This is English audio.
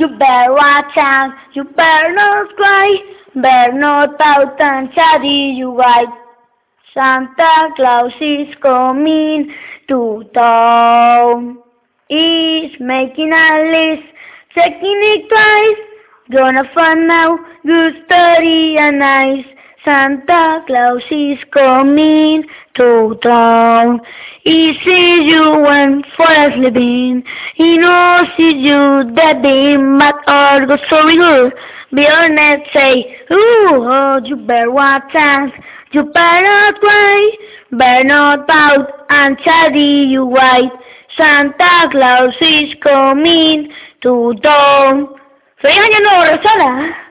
You better watch out, you better not cry, better not pout and chatty you right. Santa Claus is coming to town. He's making a list, checking it twice. Gonna find out good, study and nice. Santa Claus is coming to town. He sees you when He knows it's you that day, but all goes so good. Beyond that say, ooh, oh, you better watch out. You better not cry, better not pout, and chatty you white. Santa Claus is coming to town. Feliz año nuevo, Roxana.